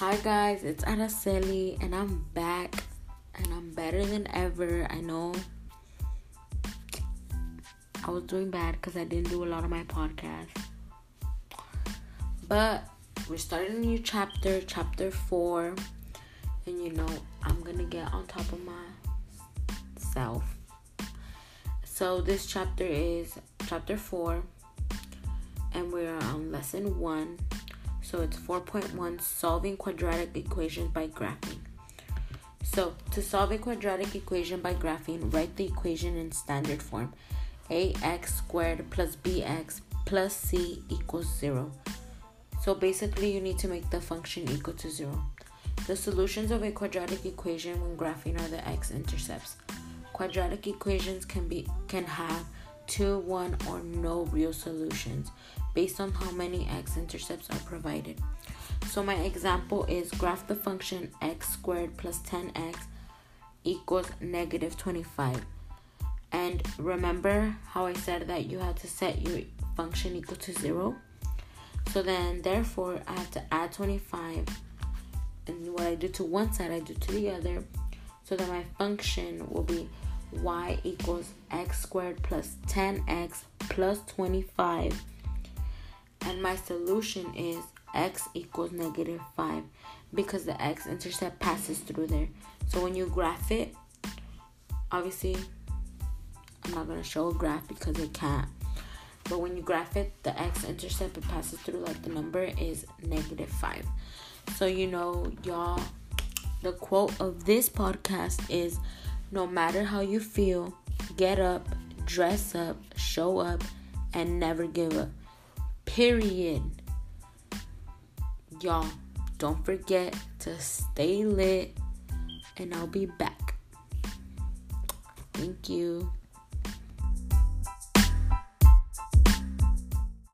Hi guys, it's Araceli and I'm back and I'm better than ever. I know I was doing bad because I didn't do a lot of my podcast. But we're starting a new chapter, chapter four. And you know, I'm gonna get on top of myself. So this chapter is chapter four, and we're on lesson one so it's 4.1 solving quadratic equations by graphing. So to solve a quadratic equation by graphing, write the equation in standard form. ax squared plus bx plus c equals 0. So basically you need to make the function equal to 0. The solutions of a quadratic equation when graphing are the x-intercepts. Quadratic equations can be can have two, one, or no real solutions based on how many x-intercepts are provided. So my example is graph the function x squared plus 10x equals negative 25. And remember how I said that you had to set your function equal to 0? So then, therefore, I have to add 25. And what I do to one side, I do to the other. So that my function will be y equals x squared plus 10x plus 25. And my solution is x equals negative 5 because the x intercept passes through there. So when you graph it, obviously, I'm not going to show a graph because it can't. But when you graph it, the x intercept it passes through like the number is negative 5. So, you know, y'all, the quote of this podcast is no matter how you feel, get up, dress up, show up, and never give up. Period. Y'all, don't forget to stay lit, and I'll be back. Thank you.